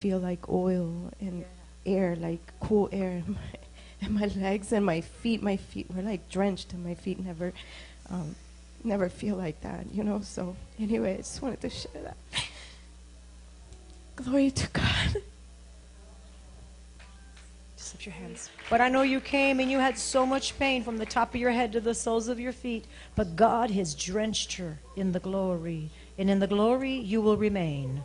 feel like oil and air, like cool air in my, in my legs and my feet. My feet were like drenched, and my feet never, um, never feel like that, you know. So anyway, I just wanted to share that. Glory to God. Just lift your hands. But I know you came and you had so much pain from the top of your head to the soles of your feet. But God has drenched her in the glory. And in the glory you will remain.